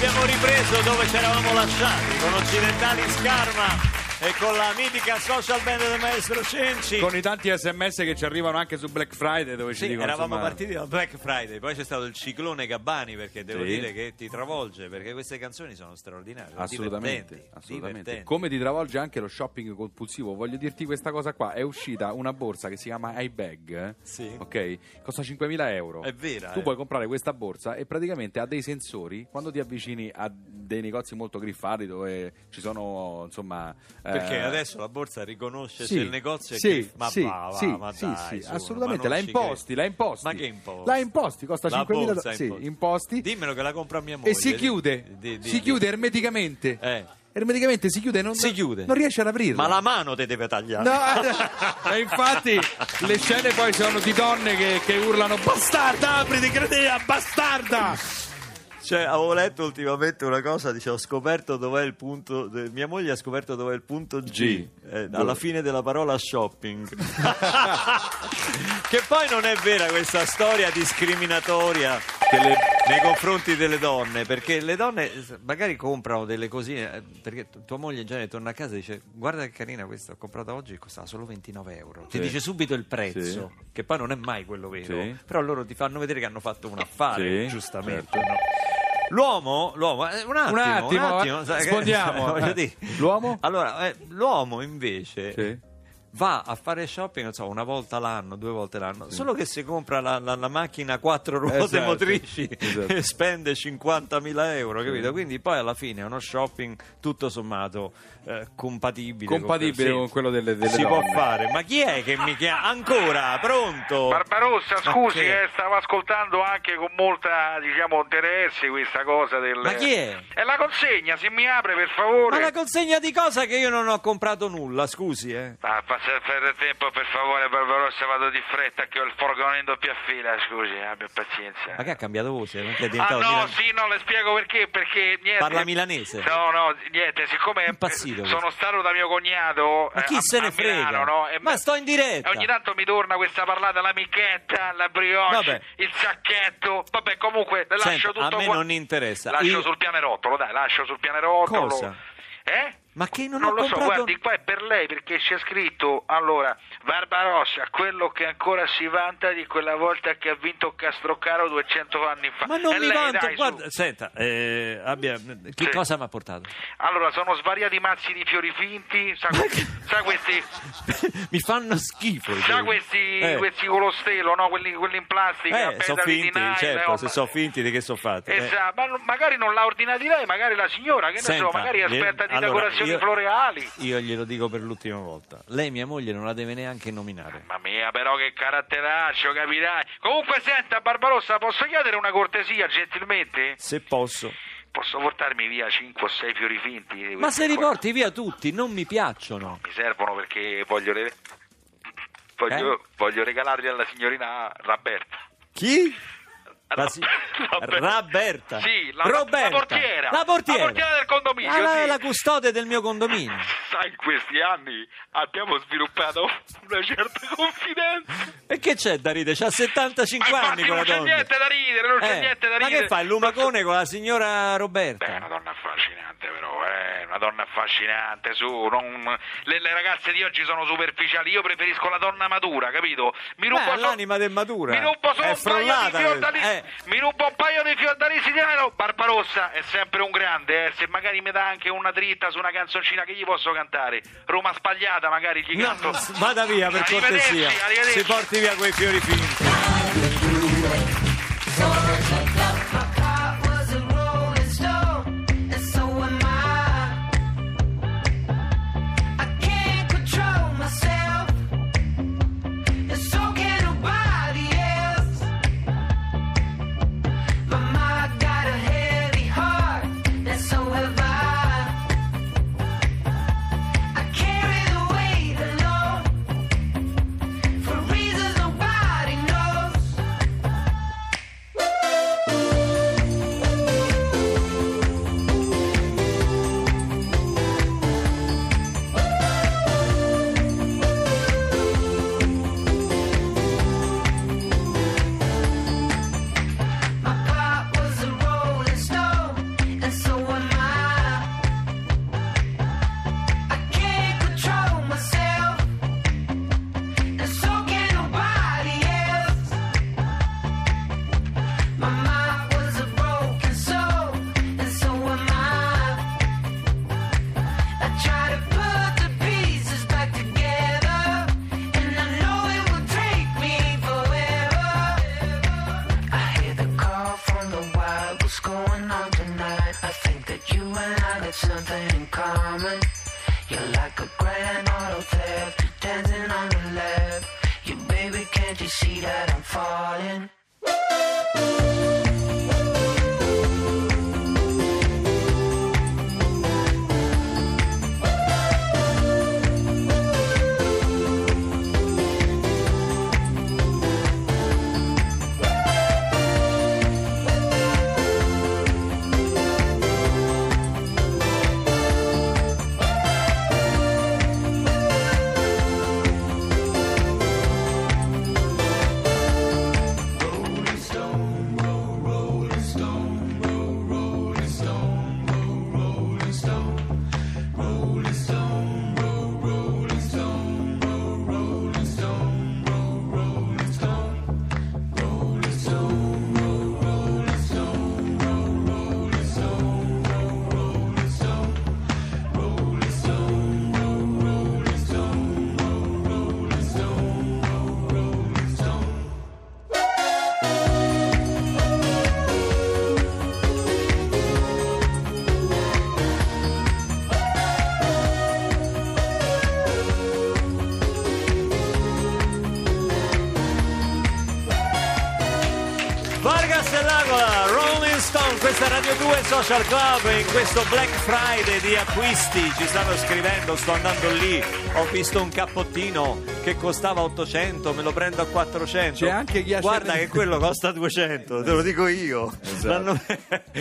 Abbiamo ripreso dove ci eravamo lasciati con Occidentali Scarma e con la mitica social band del maestro Cenci. Con i tanti sms che ci arrivano anche su Black Friday dove ci Sì, dicono eravamo insomma, partiti da Black Friday, poi c'è stato il ciclone Gabbani perché devo Sì. dire che ti travolge, perché queste canzoni sono straordinarie, Assolutamente, divertenti, assolutamente. divertenti. Come ti travolge anche lo shopping compulsivo. Voglio dirti questa cosa qua: è uscita una borsa che si chiama iBag. eh? Sì. Ok? Costa 5.000 euro. È vera, Tu eh. puoi comprare questa borsa e praticamente ha dei sensori quando ti avvicini a dei negozi molto griffati dove ci sono insomma. Perché eh, adesso la borsa riconosce sì, se il negozio è sì, che... Ma sì, va, va, sì, ma dai, sì, su, assolutamente, la non imposti, la imposti. Ma che imposti? La imposti, costa La 5.000 borsa sì, imposti. Dimmelo che la compra mia moglie. E si chiude, Di- di- si di- chiude ermeticamente. Eh. Ermeticamente si chiude, non, Si chiude. non riesce ad aprirla. Ma la mano te deve tagliare. No, e infatti le scene poi sono di donne che, che urlano bastarda, apriti credea, bastarda! Cioè, avevo letto ultimamente una cosa, dice, ho scoperto dov'è il punto, de- mia moglie ha scoperto dov'è il punto G, G. eh, alla fine della parola shopping. che poi non è vera questa storia discriminatoria le- nei confronti delle donne, perché le donne eh, magari comprano delle cosine, eh, perché tu- tua moglie in genere torna a casa e dice, guarda che carina questa, ho comprato oggi, costava solo 29 euro. Ti Sì. dice subito il prezzo, Sì. che poi non è mai quello vero, Sì. però loro ti fanno vedere che hanno fatto un affare, giustamente. certo. no? L'uomo, l'uomo, eh, un attimo, Un attimo, attimo, eh, sai che- spondiamo, voglio eh. L'uomo? Allora, eh, l'uomo invece. Va a fare shopping, non so, una volta l'anno, due volte l'anno, solo che si compra la, la- la macchina a quattro ruote Esatto, motrici esatto. e spende 50.000 euro, capito? Quindi poi alla fine è uno shopping tutto sommato eh, compatibile. Compatibile sì, con quello delle, delle Si donne. può fare, ma chi è che mi chiama? Ancora, pronto? Barbarossa, scusi, Ok. eh, stavo ascoltando anche con molta, diciamo, interesse questa cosa del... Ma chi è? È la consegna, se mi apre per favore. Ma la consegna di cosa che io non ho comprato nulla, scusi, eh? Ah, passa per tempo, per favore, Barbarossa, vado di fretta che ho il furgone in doppia fila, scusi, abbia pazienza. Ma che ha cambiato voce? Non è Ah diventato no, milan- sì, no, le spiego perché, perché niente... Parla milanese? No, no, niente, siccome Impazzito eh, questo. sono stato da mio cognato Ma eh, chi a, se ne frega? Milano, no? E Ma sto in diretta. E ogni tanto mi torna questa parlata, la michetta, la brioche, Vabbè. il sacchetto. Vabbè, comunque le lascio Senta, tutto a me qua. non interessa. Lascio Io- sul pianerottolo, dai, lascio sul pianerottolo. Cosa? Eh? Ma che non, Non lo so, comprato... guardi, qua è per lei perché c'è scritto, allora, Barbarossa, quello che ancora si vanta di quella volta che ha vinto Castrocaro 200 anni fa. Ma non E mi lei, vanto, dai, su. guarda, senta, eh, abbia, che Sì. cosa mi ha portato? Allora, sono svariati mazzi di fiori finti, sa, sa questi... mi fanno schifo. Sa fiori. questi, Eh. questi con lo stelo, no? Quelli, quelli in plastica, Eh, sono finti, nylon, certo, no? se sono finti di che sono fatti. eh. Esa- ma magari non l'ha ordinati lei, magari la signora, che ne Senta, so, magari è esperta di allora, decorazioni io- floreali. Io glielo dico per l'ultima volta. Lei, mia moglie, non la deve neanche nominare. Mamma mia, però che caratteraccio, capirai. Comunque, senta, Barbarossa, posso chiedere una cortesia, gentilmente? Se posso. Posso portarmi via 5 o 6 fiori finti? Ma se li porti via tutti, non mi piacciono. Mi servono perché voglio, re- voglio, Eh? voglio regalarli alla signorina Roberta. Chi? La si- Roberta. Sì, la, Roberta. la portiera. La portiera. La portiera del condominio, Ah, la, sì. la custode del mio condominio. Sai, in questi anni abbiamo sviluppato una certa confidenza. E che c'è da ridere? C'ha 75 Ma anni quella non c'è donna. niente da ridere, non c'è Eh, niente da ma ridere. che fa il lumacone con la signora Beh, è Roberta? una donna affascinante però, eh, una donna affascinante, su, non... le, le ragazze di oggi sono superficiali, io preferisco la donna matura, capito? Mi Beh, rubo so- l'anima del matura. Mi rubo solo È un paio di mi rubo un paio di fiordalisi di nero. Barbarossa è sempre un grande, eh, se magari mi dà anche una dritta su una canzoncina che gli posso cantare, Roma spagliata magari gli No, canto. vada via per cortesia. Si porti via quei fiori finti. What's going on tonight. I think that you and I got something in common. You're like a grand auto theft, dancing on the left. You baby, can't you see that I'm questa Radio 2 Social Club in questo Black Friday di acquisti ci stanno scrivendo, sto andando lì, ho visto un cappottino che costava 800, me lo prendo a 400. C'è anche chi ha Guarda che quello costa 200, te lo dico io. Esatto.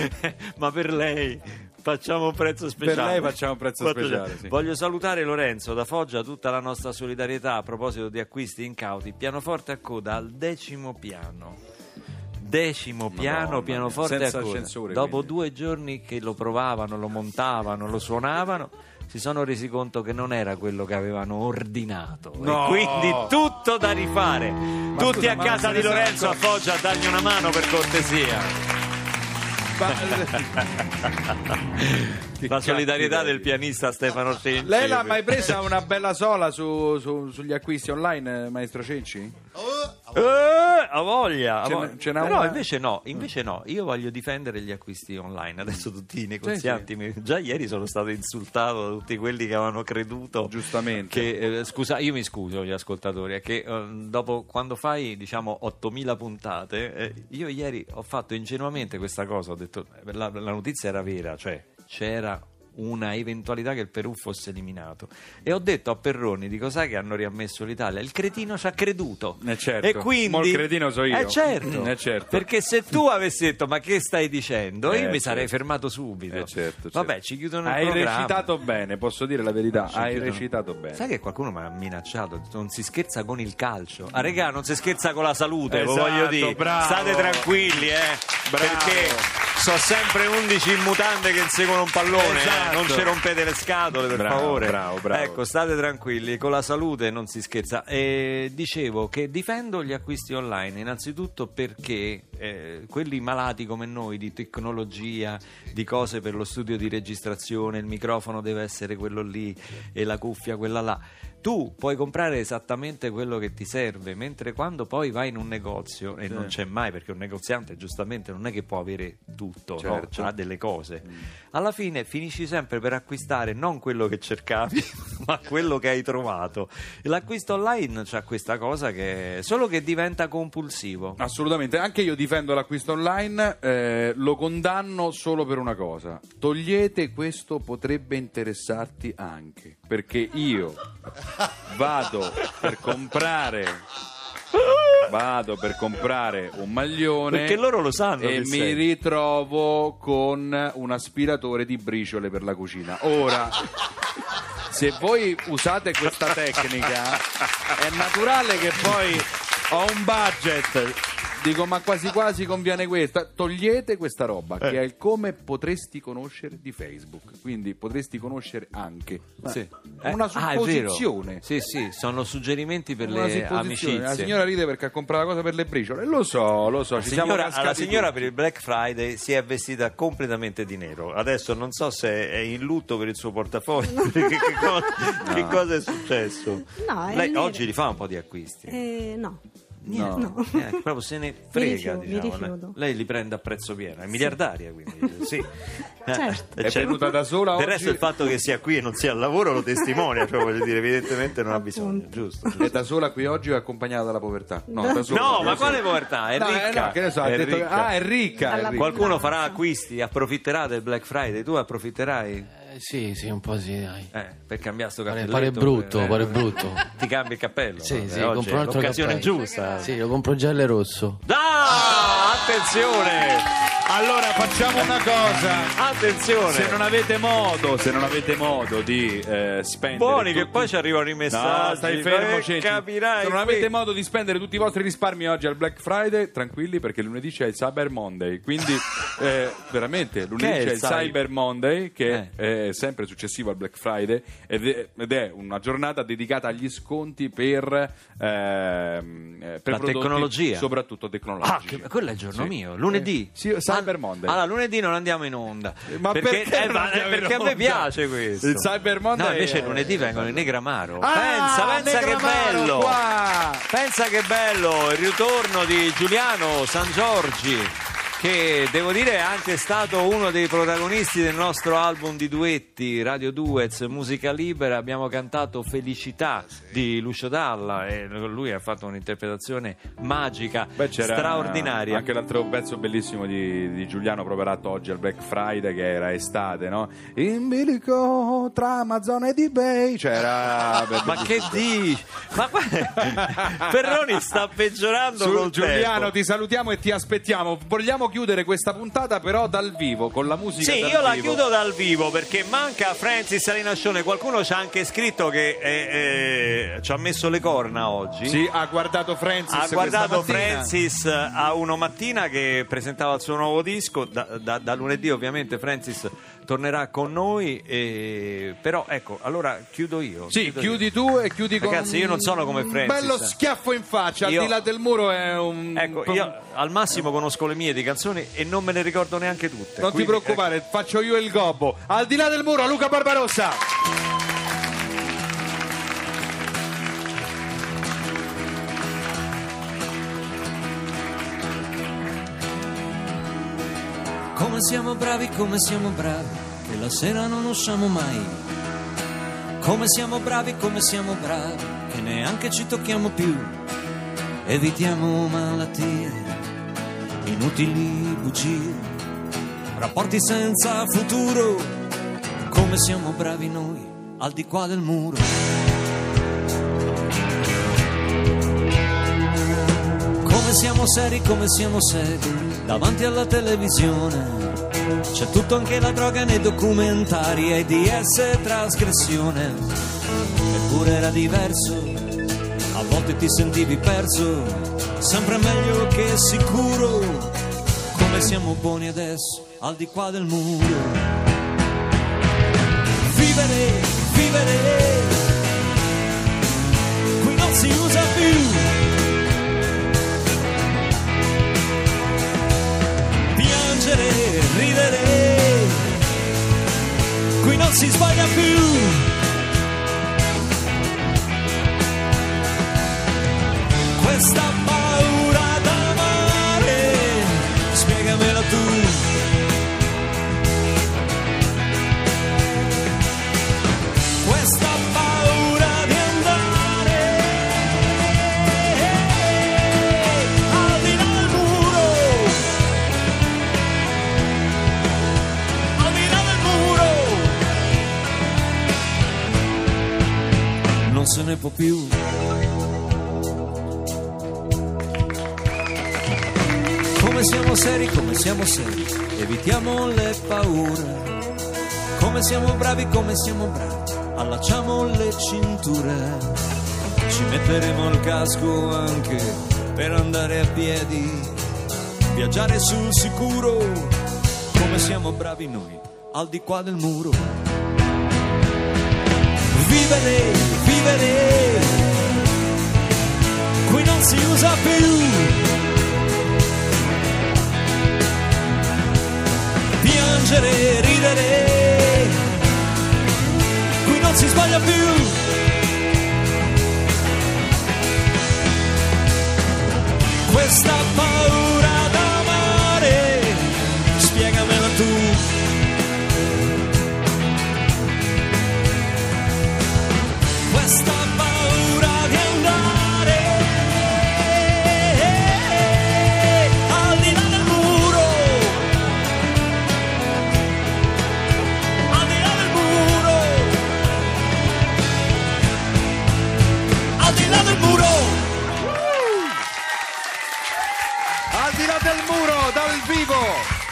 Ma per lei facciamo un prezzo speciale. lei facciamo un prezzo 400. speciale, sì. Voglio salutare Lorenzo da Foggia, tutta la nostra solidarietà a proposito di acquisti incauti. Pianoforte a coda al decimo piano. Decimo piano, Madonna pianoforte a coda. Dopo quindi. due giorni che lo provavano, lo montavano, lo suonavano, si sono resi conto che non era quello che avevano ordinato. No! E quindi tutto da rifare. Tutti scusa, a casa di Lorenzo a? Foggia a dargli una mano per cortesia. La solidarietà del pianista Stefano Cenci. Lei l'ha mai presa una bella sola su- su- sugli acquisti online, maestro Cenci? Eh, ha voglia, n'è- voglia. ce n'è però una- invece no, invece no, io voglio difendere gli acquisti online. Adesso tutti i negozianti, mi- già ieri sono stato insultato da tutti quelli che avevano creduto. Giustamente. Che, eh, scusa, io mi scuso gli ascoltatori, è che eh, dopo quando fai diciamo 8000 puntate, eh, io ieri ho fatto ingenuamente questa cosa, ho detto eh, la, la notizia era vera, cioè c'era una eventualità che il Perù fosse eliminato e ho detto a Perroni dico sai che hanno riammesso l'Italia il cretino ci ha creduto Eh, certo. e quindi Mo il cretino so io. eh certo, Eh, certo. perché se tu avessi detto ma che stai dicendo Eh, io mi certo. sarei fermato subito Eh, certo, certo. vabbè ci chiudono il Hai recitato bene, posso dire la verità. Ci Hai chiudono. recitato bene. Sai che qualcuno mi ha minacciato? Non si scherza con il calcio. Ah, regà, non si scherza con la salute, Esatto, voglio dire. bravo. State tranquilli, eh. Bravo. Perché so sempre 11 in mutande che inseguono un pallone. eh. Esatto. Non ci rompete le scatole, per Bravo, favore. bravo, bravo. Ecco, state tranquilli, con la salute non si scherza. E dicevo che difendo gli acquisti online, innanzitutto perché eh, quelli malati come noi di tecnologia, di cose per lo studio di registrazione, il microfono deve essere quello lì e la cuffia quella là. Tu puoi comprare esattamente quello che ti serve, mentre quando poi vai in un negozio, e non c'è mai perché un negoziante giustamente non è che può avere tutto, no? Certo. ha delle cose. Alla fine finisci sempre per acquistare non quello che cercavi, ma quello che hai trovato. L'acquisto online c'ha questa cosa che solo che diventa compulsivo. Assolutamente, anche io difendo l'acquisto online, eh, lo condanno solo per una cosa. Togliete questo potrebbe interessarti anche, perché io vado per comprare vado per comprare un maglione Perché loro lo sanno e mi sei. ritrovo con un aspiratore di briciole per la cucina. Ora se voi usate questa tecnica è naturale che poi ho un budget dico ma quasi quasi conviene questa togliete questa roba Eh. che è il come potresti conoscere di Facebook quindi potresti conoscere anche Sì. Eh, una Ah, supposizione Sì, sì, sono suggerimenti per una le amicizie. la signora ride perché ha comprato la cosa per le briciole lo so lo so La ci siamo signora, la signora per il Black Friday si è vestita completamente di nero. Adesso non so se è in lutto per il suo portafoglio. che, che cosa, che cosa è successo? No, è Lei oggi li fa un po' di acquisti. Eh, no. Niente, No. niente, proprio se ne frega. rifiuto, mi diciamo. rifiuto. Lei li prende a prezzo pieno, è miliardaria quindi. Sì. Certo. Eh, È venuta da sola Del oggi? resto il fatto che sia qui e non sia al lavoro lo testimonia, cioè voglio dire, evidentemente non ha bisogno, Appunto. giusto? È da sola qui oggi o è accompagnata dalla povertà? No, da sola. No, ma quale povertà? È No, eh, ricca. no, so, è detto ah, è ricca. è ricca. Qualcuno farà acquisti, approfitterà del Black Friday, tu approfitterai? Eh, sì, sì, un po' sì, dai. Eh, per cambiare sto Pare, cappelletto. pare brutto, eh, pare brutto. Ti cambi il cappello? Sì, eh, sì, oggi compro è un altro l'occasione cappello. giusta. Sì, lo compro giallo e rosso. Ah, attenzione! Allora facciamo una cosa. Attenzione! Se non avete modo, se non avete modo di eh, spendere Buoni che tutti- poi ci arrivano i messaggi. No, stai fermo, eh. Capirai. Se non qui. avete modo di spendere tutti i vostri risparmi oggi al Black Friday, tranquilli perché lunedì c'è il Cyber Monday. Quindi, eh, veramente, lunedì Che c'è il il Cyber? Monday, che è sempre successivo al Black Friday, ed è, ed è una giornata dedicata agli sconti per, ehm, eh, per La tecnologia. soprattutto Ah, tecnologici. che- quello è il giorno Sì. mio, lunedì. Eh, sì, Cyber Monday. Allora, lunedì non andiamo in onda. Ma perché non ma- andiamo in perché a me piace questo. Il Cyber Monday No, invece è- lunedì vengono i Negramaro. Ah, pensa, pensa che Negramaro, bello. qua! Pensa che bello il ritorno di Giuliano San Giorgi. Che devo dire è anche stato uno dei protagonisti del nostro album di duetti Radio Duets Musica Libera. Abbiamo cantato Felicità di Lucio Dalla e lui ha fatto un'interpretazione magica, Beh, straordinaria. Anche l'altro pezzo bellissimo di, di Giuliano Proverato oggi al Black Friday, che era estate, no? In bilico tra Amazon ed eBay. C'era. Ma che dici? Ma Perroni sta peggiorando Su, Giuliano, tempo. ti salutiamo e ti aspettiamo. Vogliamo chiudere questa puntata, però dal vivo, con la musica. Sì, io la vivo. chiudo dal vivo perché manca Francis Alinascione. Qualcuno ci ha anche scritto che eh, eh, ci ha messo le corna oggi. Sì, ha guardato Francis. Ha guardato. Francis a uno mattina che presentava il suo nuovo disco. Da, da- da lunedì, ovviamente, Francis tornerà con noi. e- Però ecco, allora chiudo io. Sì, chiudo chiudi io. tu e chiudi con Ragazzi, io non sono come un Francis. bello schiaffo in faccia. Io- Al di là del muro è un. Ecco, io al massimo conosco le mie di canzoni e non me le ricordo neanche tutte. Non ti Quindi, preoccupare, faccio io il gobbo. Al di là del muro, Luca Barbarossa. Come siamo bravi, come siamo bravi, che la sera non usciamo mai. Come siamo bravi, come siamo bravi, che neanche ci tocchiamo più. Evitiamo malattie, inutili bugie, rapporti senza futuro. Come siamo bravi noi, al di qua del muro. Come siamo seri, come siamo seri, davanti alla televisione. C'è tutto anche la droga nei documentari e DS trasgressione. Eppure era diverso, a volte ti sentivi perso, sempre meglio che sicuro. Come siamo buoni adesso, al di qua del muro. Vivere, vivere, qui non si usa più. Ridere, qui non si sbaglia più. Questa più. Come siamo seri come siamo seri evitiamo le paure. Come siamo bravi come siamo bravi allacciamo le cinture. Ci metteremo il casco anche per andare a piedi viaggiare sul sicuro. Come siamo bravi noi al di qua del muro. Vivere, vivere, qui non si usa più. Piangere, ridere, qui non si sbaglia più. questa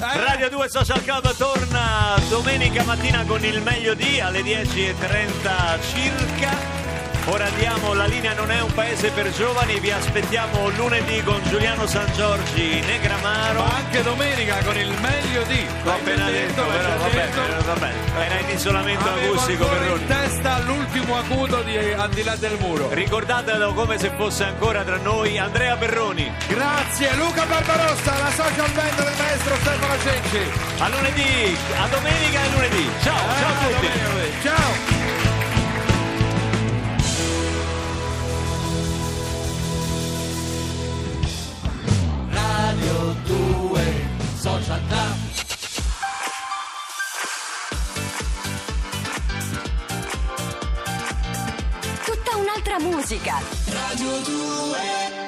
Radio 2 Social Club torna domenica mattina con il meglio di alle 10.30 circa. Ora andiamo, la linea non è un paese per giovani, vi aspettiamo lunedì con Giuliano San Giorgi, Negramaro. Ma anche domenica con il meglio di. L'ho appena detto, però vabbè, detto. eh, vabbè, era in isolamento acustico per in testa l'ultimo acuto di Al di là del muro. Ricordatelo come se fosse ancora tra noi Andrea Perroni. Grazie Luca Barbarossa, la social band del maestro Stefano Cenci. A lunedì, a domenica e lunedì. Ciao, ciao a tutti. domenica. Ciao. Social Club. Tutta un'altra musica. Radio 2